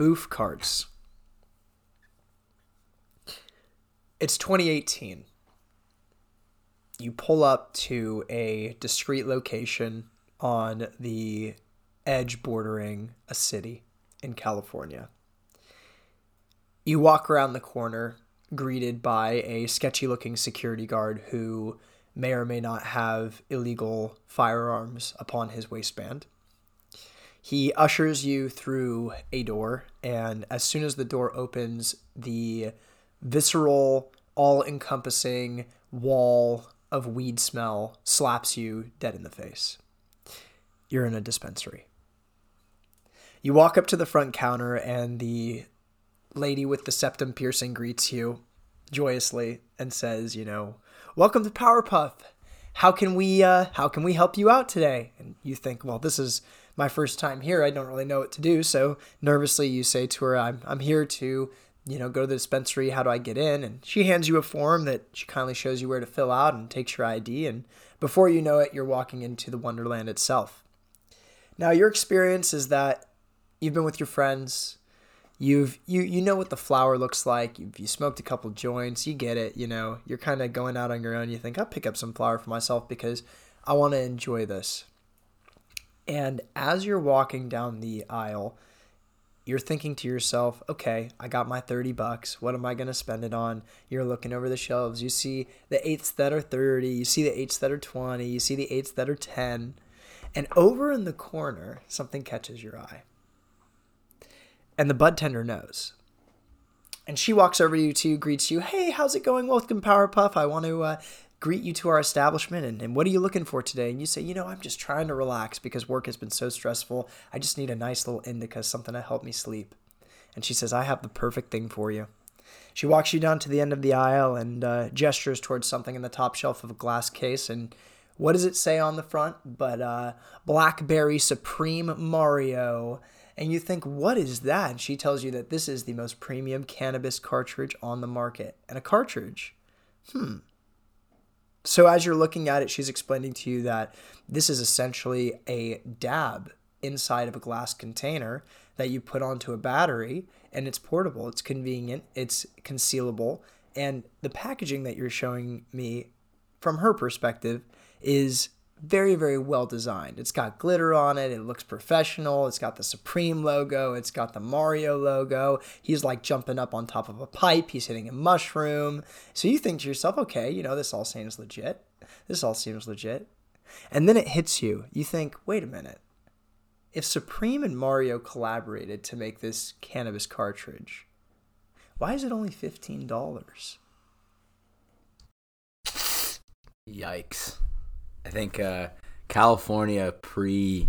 boof carts. It's 2018. You pull up to a discreet location on the edge bordering a city in California. You walk around the corner, greeted by a sketchy looking security guard who may or may not have illegal firearms upon his waistband. He ushers you through a door, and as soon as the door opens, the visceral, all encompassing wall of weed smell slaps you dead in the face. You're in a dispensary. You walk up to the front counter, and the lady with the septum piercing greets you joyously and says, you know, welcome to Powerpuff. How can we uh, how can we help you out today? And you think, well, this is my first time here. I don't really know what to do. So nervously, you say to her, I'm I'm here to you know go to the dispensary. How do I get in? And she hands you a form that she kindly shows you where to fill out and takes your ID. And before you know it, you're walking into the Wonderland itself. Now, your experience is that you've been with your friends you've you you know what the flower looks like you've you smoked a couple joints you get it you know you're kind of going out on your own you think i'll pick up some flower for myself because i want to enjoy this and as you're walking down the aisle you're thinking to yourself okay i got my 30 bucks what am i going to spend it on you're looking over the shelves you see the eights that are 30 you see the eights that are 20 you see the eights that are 10 and over in the corner something catches your eye and the bud tender knows. And she walks over to you too, greets you. Hey, how's it going? Welcome, Powerpuff. I want to uh, greet you to our establishment. And, and what are you looking for today? And you say, you know, I'm just trying to relax because work has been so stressful. I just need a nice little indica, something to help me sleep. And she says, I have the perfect thing for you. She walks you down to the end of the aisle and uh, gestures towards something in the top shelf of a glass case. And what does it say on the front? But uh, Blackberry Supreme Mario and you think, what is that? And she tells you that this is the most premium cannabis cartridge on the market. And a cartridge? Hmm. So as you're looking at it, she's explaining to you that this is essentially a dab inside of a glass container that you put onto a battery and it's portable, it's convenient, it's concealable, and the packaging that you're showing me from her perspective is very very well designed. It's got glitter on it. It looks professional. It's got the supreme logo. It's got the mario logo. He's like jumping up on top of a pipe. He's hitting a mushroom. So you think to yourself okay you know this all seems legit. This all seems legit. And then it hits you. You think wait a minute. If supreme and mario collaborated to make this cannabis cartridge why is it only $15 yikes I think uh, California pre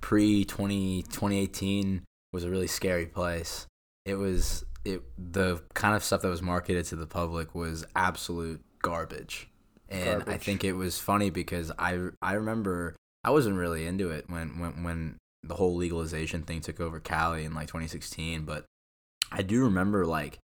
pre 2018 was a really scary place. It was it the kind of stuff that was marketed to the public was absolute garbage. And garbage. I think it was funny because I I remember I wasn't really into it when when when the whole legalization thing took over Cali in like 2016, but I do remember like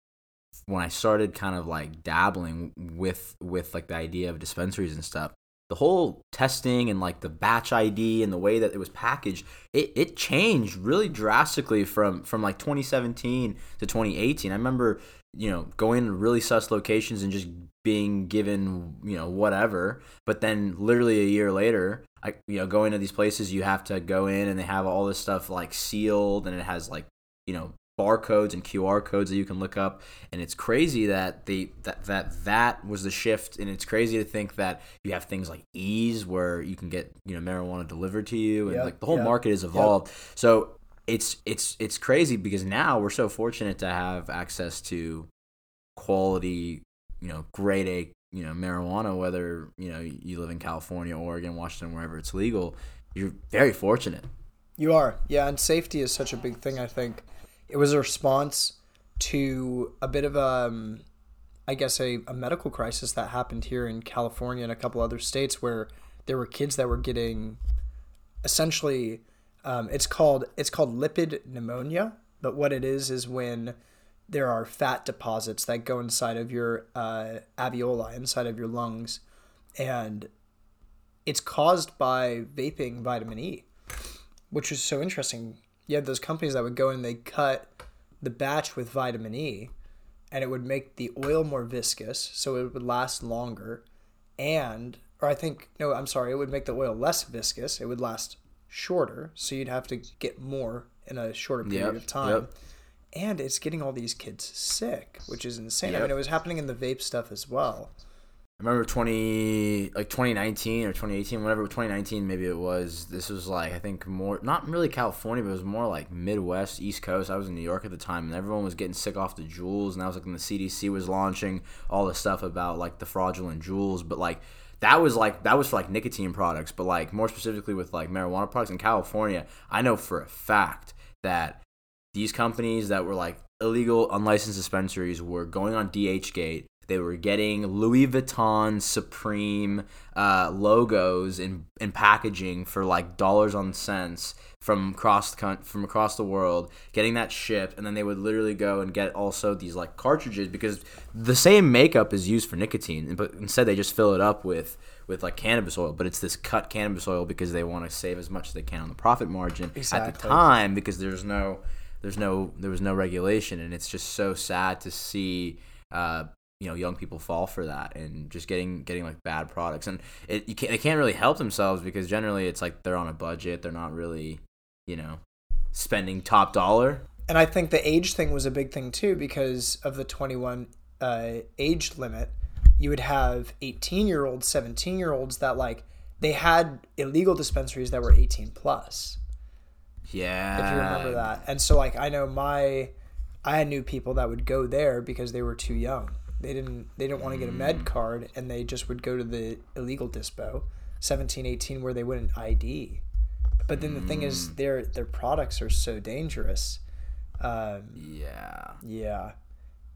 when I started kind of like dabbling with with like the idea of dispensaries and stuff, the whole testing and like the batch ID and the way that it was packaged, it, it changed really drastically from from like 2017 to 2018. I remember, you know, going to really sus locations and just being given, you know, whatever. But then literally a year later, I you know, going to these places you have to go in and they have all this stuff like sealed and it has like, you know, barcodes and QR codes that you can look up. And it's crazy that the that that that was the shift. And it's crazy to think that you have things like Eaze where you can get you know marijuana delivered to you and yep, like the whole yep, market has evolved. Yep. so it's it's it's crazy because now we're so fortunate to have access to quality you know grade A you know marijuana whether you know you live in California Oregon Washington wherever it's legal. You're very fortunate. You are. Yeah and safety is such a big thing I think it was a response to a bit of a, um, I guess a, a medical crisis that happened here in California and a couple other states where there were kids that were getting essentially um, it's called it's called lipid pneumonia but what it is is when there are fat deposits that go inside of your uh, alveoli inside of your lungs and it's caused by vaping vitamin e which is so interesting you had those companies that would go and they cut the batch with vitamin E, and it would make the oil more viscous, so it would last longer, and or I think no, I'm sorry, it would make the oil less viscous. It would last shorter, so you'd have to get more in a shorter period Yep, of time. yep. And it's getting all these kids sick, which is insane. I mean, it was happening in the vape stuff as well. I remember twenty like twenty nineteen or twenty eighteen, whatever twenty nineteen maybe it was. This was like I think more not really California, but it was more like Midwest, East Coast. I was in New York at the time, and everyone was getting sick off the Juuls, and I was like when the CDC was launching all the stuff about like the fraudulent Juuls, but like. That was like that was for like nicotine products, but like more specifically with like marijuana products in California, I know for a fact that these companies that were like illegal unlicensed dispensaries were going on DHgate. They were getting Louis Vuitton Supreme uh, logos and in, in packaging for like dollars on cents from across the from across the world, getting that shipped, and then they would literally go and get also these like cartridges because the same makeup is used for nicotine, but instead they just fill it up with with like cannabis oil, but it's this cut cannabis oil because they want to save as much as they can on the profit margin at the time because there's no there's no there was no regulation and it's just so sad to see uh you know young people fall for that and just getting getting like bad products and it you can't they can't really help themselves because generally it's like they're on a budget they're not really you know spending top dollar And I think the age thing was a big thing too because of the 21 uh, age limit. You would have 18 year olds, 17 year olds that like they had illegal dispensaries that were 18 plus. yeah if you remember that. And so like I know my I knew people that would go there because they were too young. They didn't they didn't want to get a Mm. med card and they just would go to the illegal dispo 17 18 where they wouldn't ID. But then the thing Mm. is their their products are so dangerous. Um, yeah yeah.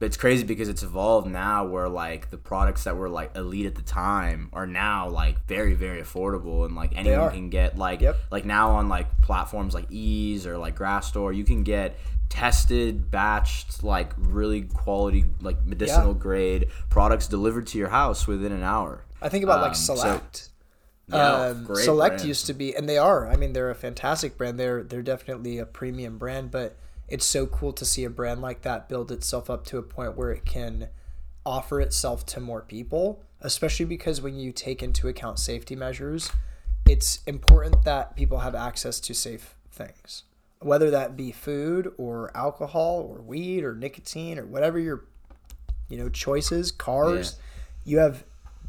But it's crazy because it's evolved now where like the products that were like elite at the time are now like very very affordable and like anyone can get like Yep. like now on like platforms like Eaze or like Grassdoor you can get tested batched like really quality like medicinal grade products delivered to your house within an hour I think about Um, like so- Select. Yeah, um, great Select brand. used to be, and they are. I mean, they're a fantastic brand. They're they're definitely a premium brand, but it's so cool to see a brand like that build itself up to a point where it can offer itself to more people. Especially because when you take into account safety measures, it's important that people have access to safe things, whether that be food or alcohol or weed or nicotine or whatever your you know choices. Cars, you have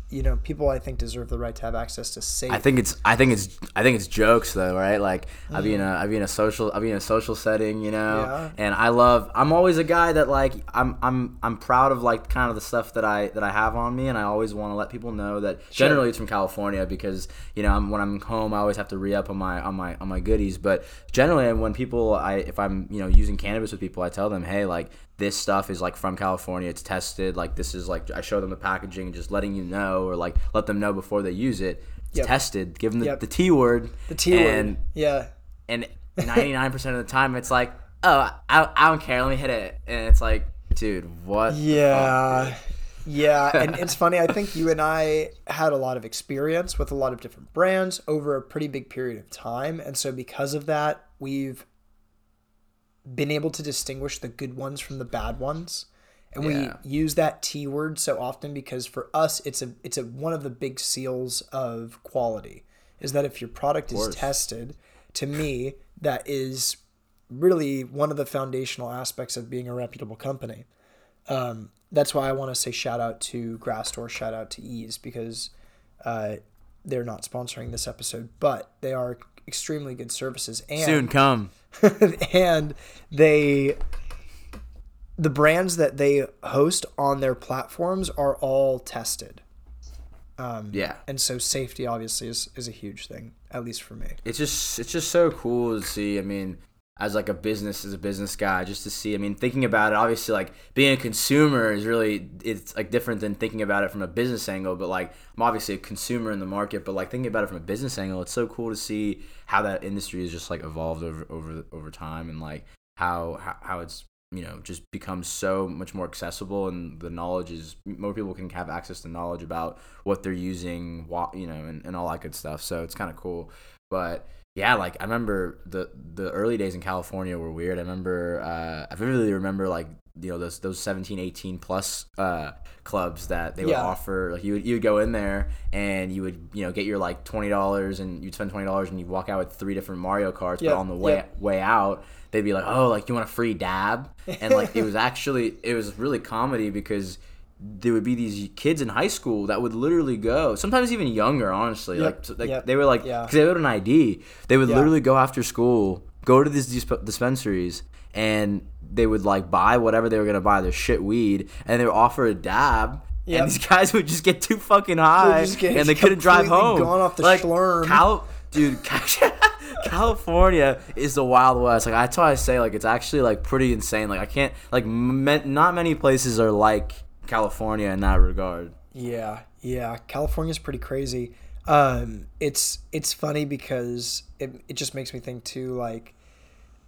you know, people I think deserve the right to have access to safe. I think it's I think it's I think it's jokes though, right? Like I'll be in a I'll be in a social I'll be in a social setting, you know. Yeah. And I love I'm always a guy that like I'm I'm I'm proud of like kind of the stuff that I that I have on me and I always want to let people know that generally it's from California because, you know, I'm, when I'm home I always have to re-up on my on my on my goodies, but generally when people I if I'm, you know, using cannabis with people, I tell them, "Hey, like this stuff is like from California. It's tested. Like this is like I show them the packaging and just letting you know or like let them know before they use it. It's Yep. tested. Give them the, Yep. the T word. the T word. Yeah. and 99% of the time it's like, "Oh, I, I don't care. Let me hit it." And it's like, "Dude, what?" Yeah. fuck, Yeah, and it's funny. I think you and I had a lot of experience with a lot of different brands over a pretty big period of time, and so because of that, we've been able to distinguish the good ones from the bad ones. And Yeah. we use that T word so often because for us it's a it's a one of the big seals of quality is that if your product is tested, to me that is really one of the foundational aspects of being a reputable company. Um, that's why I want to say shout out to Grassdoor, shout out to Eaze because uh, they're not sponsoring this episode, but they are extremely good services and Soon come. and they the brands that they host on their platforms are all tested. Um, Yeah. and so safety obviously is, is a huge thing, at least for me. it's just it's just so cool to see. I mean, as like a business as a business guy, just to see. I mean, thinking about it, obviously, like being a consumer is really it's like different than thinking about it from a business angle. But like I'm obviously a consumer in the market, but like thinking about it from a business angle, it's so cool to see how that industry has just like evolved over over over time and like how how, it's you know just becomes so much more accessible and the knowledge is more people can have access to knowledge about what they're using what you know and, and all that good stuff so it's kind of cool but yeah, like I remember the the early days in California were weird. I remember uh, I vividly remember like you know those those 17 18 plus uh, clubs that they would Yeah. offer like you would you would go in there and you would you know get your like $20 and you'd spend $20 and you'd walk out with three different Mario carts Yep, but on the way yep. way out they'd be like oh like you want a free dab and like it was actually it was really comedy because there would be these kids in high school that would literally go sometimes even younger honestly Yep, like, like yep, they were like yeah. because they had an ID they would Yeah. literally go after school go to these disp- dispensaries and they would like buy whatever they were gonna buy their shit weed and they would offer a dab Yep. and these guys would just get too fucking high and they couldn't drive home gone off the like schlurm. Cal- dude California is the Wild West. Like that's why I say like it's actually like pretty insane. Like I can't like m- not many places are like California in that regard. Yeah, yeah. California's pretty crazy. Um, it's it's funny because it it just makes me think too like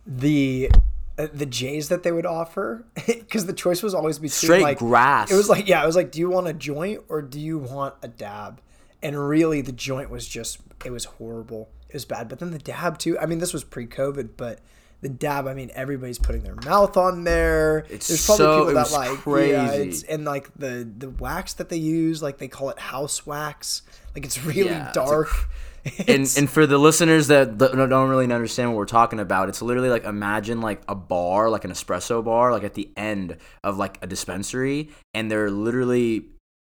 the uh, the J's that they would offer because the choice was always between Straight like grass. It was like yeah, it was like do you want a joint or do you want a dab? And really, the joint was just it was horrible. It was bad. But then the dab too. I mean, this was pre-COVID, but the dab. I mean, everybody's putting their mouth on there. It's There's probably so- people that like yeah, it's and like the the wax that they use, like they call it house wax. Like it's really Yeah, it's dark. and and for the listeners that don't really understand what we're talking about, it's literally like imagine like a bar, like an espresso bar, like at the end of like a dispensary, and they're literally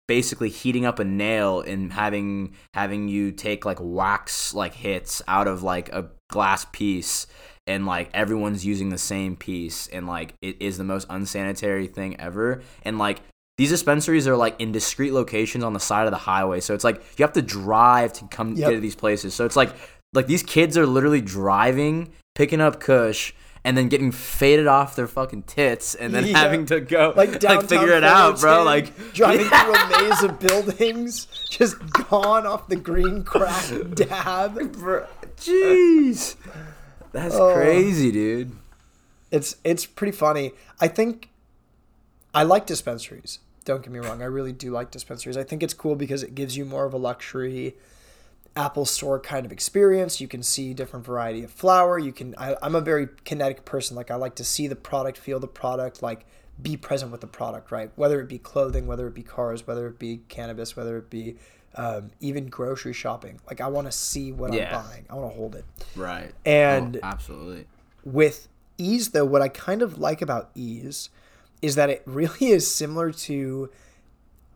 basically heating up a nail and having having you take like wax like hits out of like a glass piece and like everyone's using the same piece and like it is the most unsanitary thing ever and like these dispensaries are like in discreet locations on the side of the highway so it's like you have to drive to come Yep. get to these places so it's like like these kids are literally driving picking up kush and then getting faded off their fucking tits and then Yeah. having to go like like, figure it out bro like driving through a maze of buildings, just gone off the green crack dab. Bro, Jeez. That's Oh. crazy, dude. It's it's pretty funny. I think I like dispensaries. Don't get me wrong. I really do like dispensaries. I think it's cool because it gives you more of a luxury Apple Store kind of experience. You can see different variety of flower. You can. I, I'm a very kinetic person. Like I like to see the product, feel the product, like be present with the product, right? Whether it be clothing, whether it be cars, whether it be cannabis, whether it be um, even grocery shopping. Like I want to see what Yeah. I'm buying. I want to hold it. Right. And- Oh, absolutely. With Eaze, though, what I kind of like about Eaze is that it really is similar to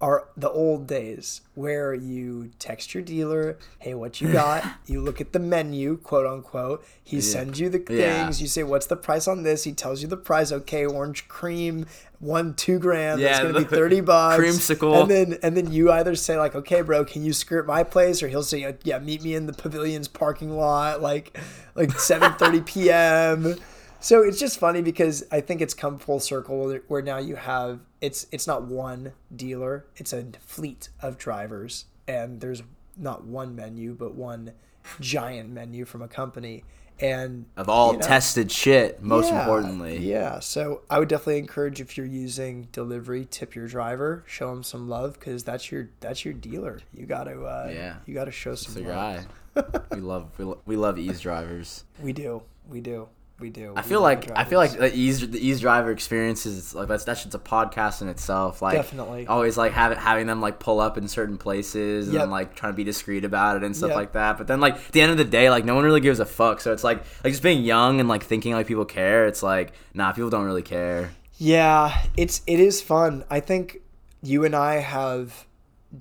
our the old days where you text your dealer, "Hey, what you got?" you look at the menu, quote unquote. He sends you the Yeah. things. You say, "What's the price on this?" He tells you the price. Okay, orange cream, one two grams. That's Yeah, gonna be thirty bucks. creamsicle. And then and then you either say like, "Okay, bro, can you skirt my place?" Or he'll say, "Yeah, meet me in the pavilion's parking lot, like like seven thirty p.m." So it's just funny because I think it's come full circle where- where now you have it's it's not one dealer, it's a fleet of drivers, and there's not one menu but one giant menu from a company, and Of all you know, tested shit, most yeah, importantly. yeah. So I would definitely encourage if you're using delivery, tip your driver, show him some love because that's your that's your dealer. You gotta uh, Yeah. you gotta show some love. guy. we love we, lo- we love Eaze drivers. We do, we do, we do. I feel like I feel like the Eaze the Eaze driver experience is like that's that's just a podcast in itself. Like Definitely. always like having having them like pull up in certain places and Yep. then like trying to be discreet about it and stuff Yep. like that. But then like at the end of the day, like no one really gives a fuck. So it's like like just being young and like thinking like people care. It's like nah, people don't really care. Yeah, it's it is fun. I think you and I have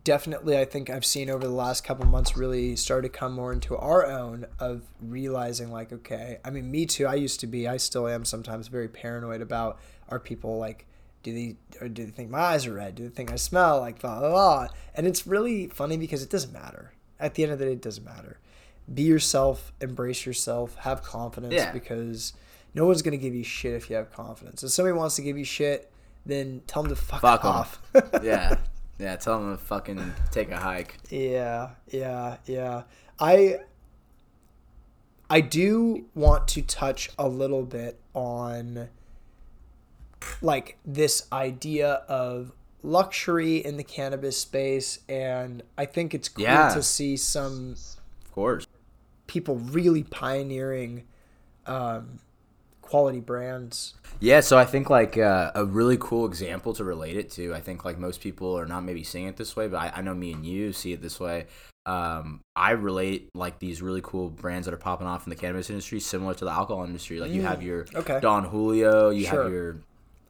definitely I think I've seen over the last couple months really started to come more into our own of realizing like okay, I mean me too. I used to be, I still am sometimes very paranoid about are people like do they or do they think my eyes are red? Do they think I smell like blah blah blah? And it's really funny because it doesn't matter. At the end of the day, it doesn't matter. Be yourself, embrace yourself, have confidence Yeah. because no one's gonna give you shit if you have confidence. If somebody wants to give you shit, then tell them to fuck, Fuck off. Yeah. Yeah, tell them to fucking take a hike. yeah, yeah, yeah. I I do want to touch a little bit on like this idea of luxury in the cannabis space and I think it's cool Yeah. to see some Of course. people really pioneering um, quality brands. Yeah, so I think like uh, a really cool example to relate it to. I think like most people are not maybe seeing it this way, but I, I know me and you see it this way. Um, I relate like these really cool brands that are popping off in the cannabis industry, similar to the alcohol industry. Like you have your Okay. Don Julio, you Sure. have your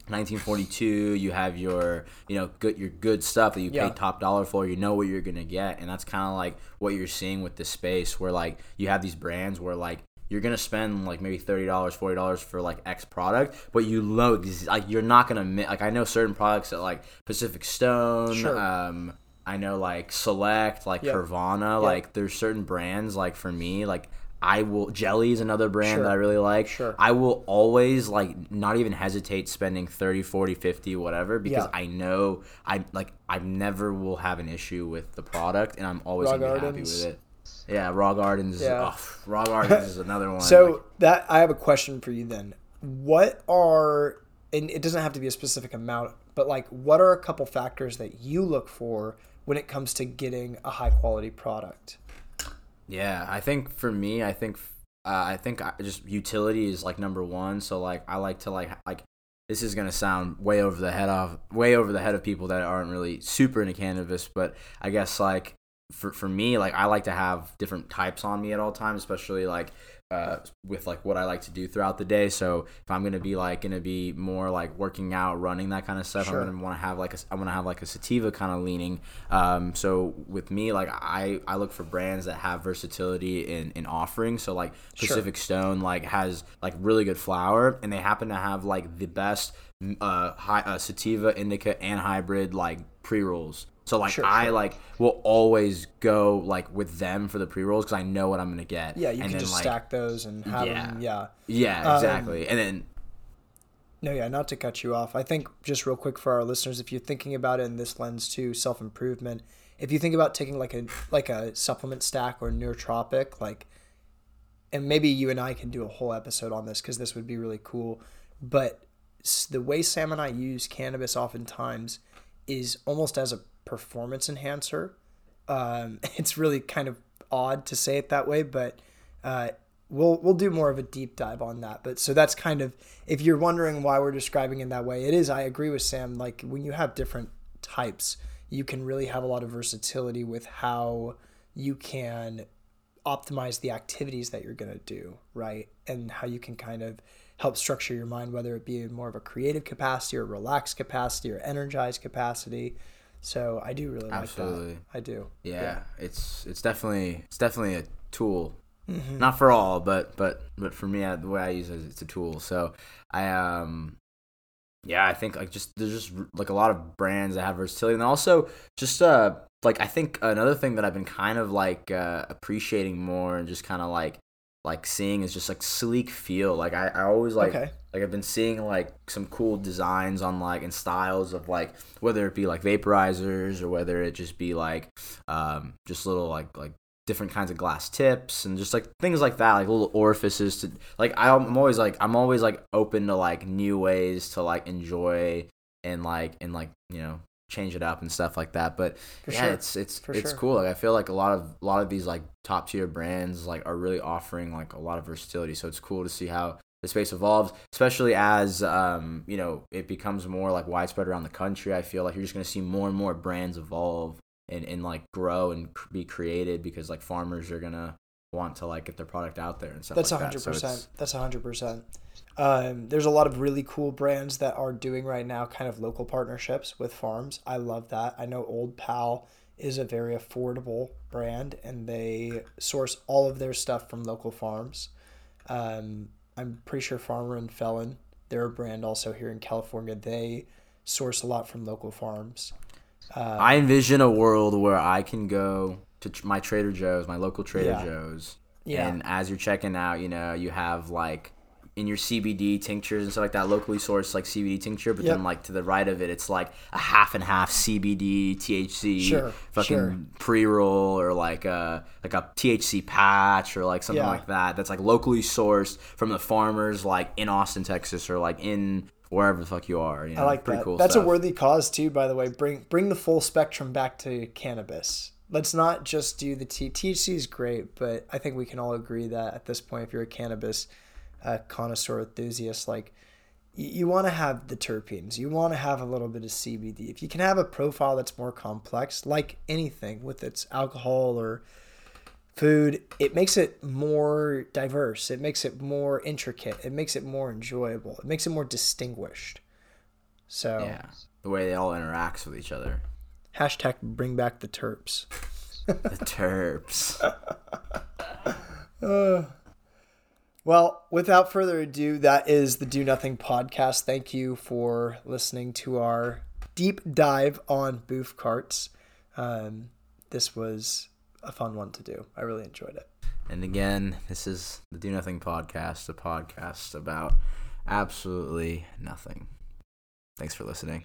1942, you have your you know good your good stuff that you Yeah. pay top dollar for. You know what you're gonna get, and that's kind of like what you're seeing with the space, where like you have these brands where like you're gonna spend like maybe thirty dollars, forty dollars for like X product, but you know like you're not gonna mi- like I know certain products that like Pacific Stone, Sure. um, I know like Select, like Yep. Nirvana, like there's certain brands like for me like. I will Jelly is another brand Sure. that I really like. Sure. I will always like not even hesitate spending 30, 40, 50 whatever because Yeah. I know I like I never will have an issue with the product and I'm always Raw gonna be happy with it. Yeah, Raw Gardens. Yeah. Oh, Raw Gardens is another one. So like- that I have a question for you then. What are and it doesn't have to be a specific amount, but like what are a couple factors that you look for when it comes to getting a high quality product? Yeah, I think for me, I think uh, I think I, just utility is like number one. So like I like to like like this is gonna sound way over the head of way over the head of people that aren't really super into cannabis, but I guess like for for me, like I like to have different types on me at all times, especially like uh, with like what I like to do throughout the day. So if I'm gonna be like gonna be more like working out, running that kind of stuff, Sure. I'm gonna want to have like a I want to have like a sativa kind of leaning. Um, so with me, like I I look for brands that have versatility in in offering. So like Sure. Pacific Stone like has like really good flower, and they happen to have like the best uh, high, uh sativa, indica, and hybrid like pre rolls. So like Sure, I sure. like will always go like with them for the pre rolls because I know what I'm gonna get. Yeah, you and can then, just like, stack those and have Yeah. them. Yeah. Yeah, Um, exactly. and then No, yeah, not to cut you off. I think just real quick for our listeners, if you're thinking about it in this lens to self improvement. If you think about taking like a like a supplement stack or nootropic, like, and maybe you and I can do a whole episode on this because this would be really cool. But the way Sam and I use cannabis oftentimes is almost as a performance enhancer. Um, it's really kind of odd to say it that way, but uh, we'll we'll do more of a deep dive on that. But so that's kind of if you're wondering why we're describing it that way, it is. I agree with Sam. Like when you have different types, you can really have a lot of versatility with how you can optimize the activities that you're going to do, right? And how you can kind of help structure your mind, whether it be more of a creative capacity or relaxed capacity or energized capacity. So I do really like Absolutely. that. I do. yeah, it's it's definitely it's definitely a tool. Mm-hmm. Not for all, but but but for me, I, the way I use it, it's a tool. So I um yeah, I think like just there's just like a lot of brands that have versatility, and also just uh like I think another thing that I've been kind of like uh, appreciating more and just kind of like like seeing is just like sleek feel. Like I, I always like Okay. like I've been seeing like some cool designs on like and styles of like whether it be like vaporizers or whether it just be like um just little like like different kinds of glass tips and just like things like that like little orifices to like I'm I'm always like I'm always like open to like new ways to like enjoy and like and like you know change it up and stuff like that but For yeah sure. it's it's For it's sure. cool like I feel like a lot of a lot of these like top tier brands like are really offering like a lot of versatility so it's cool to see how the space evolves especially as um you know it becomes more like widespread around the country I feel like you're just going to see more and more brands evolve and, and like grow and be created because like farmers are gonna want to like get their product out there and stuff That's like hundred that. So percent. That's hundred percent. Um, there's a lot of really cool brands that are doing right now, kind of local partnerships with farms. I love that. I know Old Pal is a very affordable brand, and they source all of their stuff from local farms. Um, I'm pretty sure Farmer and Felon, they're a brand also here in California. They source a lot from local farms. Uh, I envision a world where I can go to tr- my Trader Joe's, my local Trader Yeah. Joe's, Yeah. and as you're checking out, you know, you have like in your CBD tinctures and stuff like that, locally sourced like CBD tincture, but Yep. then like to the right of it, it's like a half and half CBD, THC, Sure, fucking sure. pre roll or like a like a THC patch or like something Yeah. like that. That's like locally sourced from the farmers, like in Austin, Texas, or like in wherever the fuck you are. You know, I like pretty that. cool. That's stuff. a worthy cause too, by the way. Bring bring the full spectrum back to cannabis. let's not just do the T- THC is great, but I think we can all agree that at this point, if you're a cannabis uh, connoisseur enthusiast, like you, you want to have the terpenes, you want to have a little bit of CBD. If you can have a profile that's more complex, like anything with its alcohol or food, it makes it more diverse. It makes it more intricate. It makes it more enjoyable. It makes it more distinguished. So Yeah, the way they all interacts with each other. hashtag bring back the terps. The terps. Well, without further ado, that is the Do Nothing podcast. Thank you for listening to our deep dive on boof carts. Um, this was a fun one to do. I really enjoyed it. And again, this is the Do Nothing podcast, a podcast about absolutely nothing. Thanks for listening.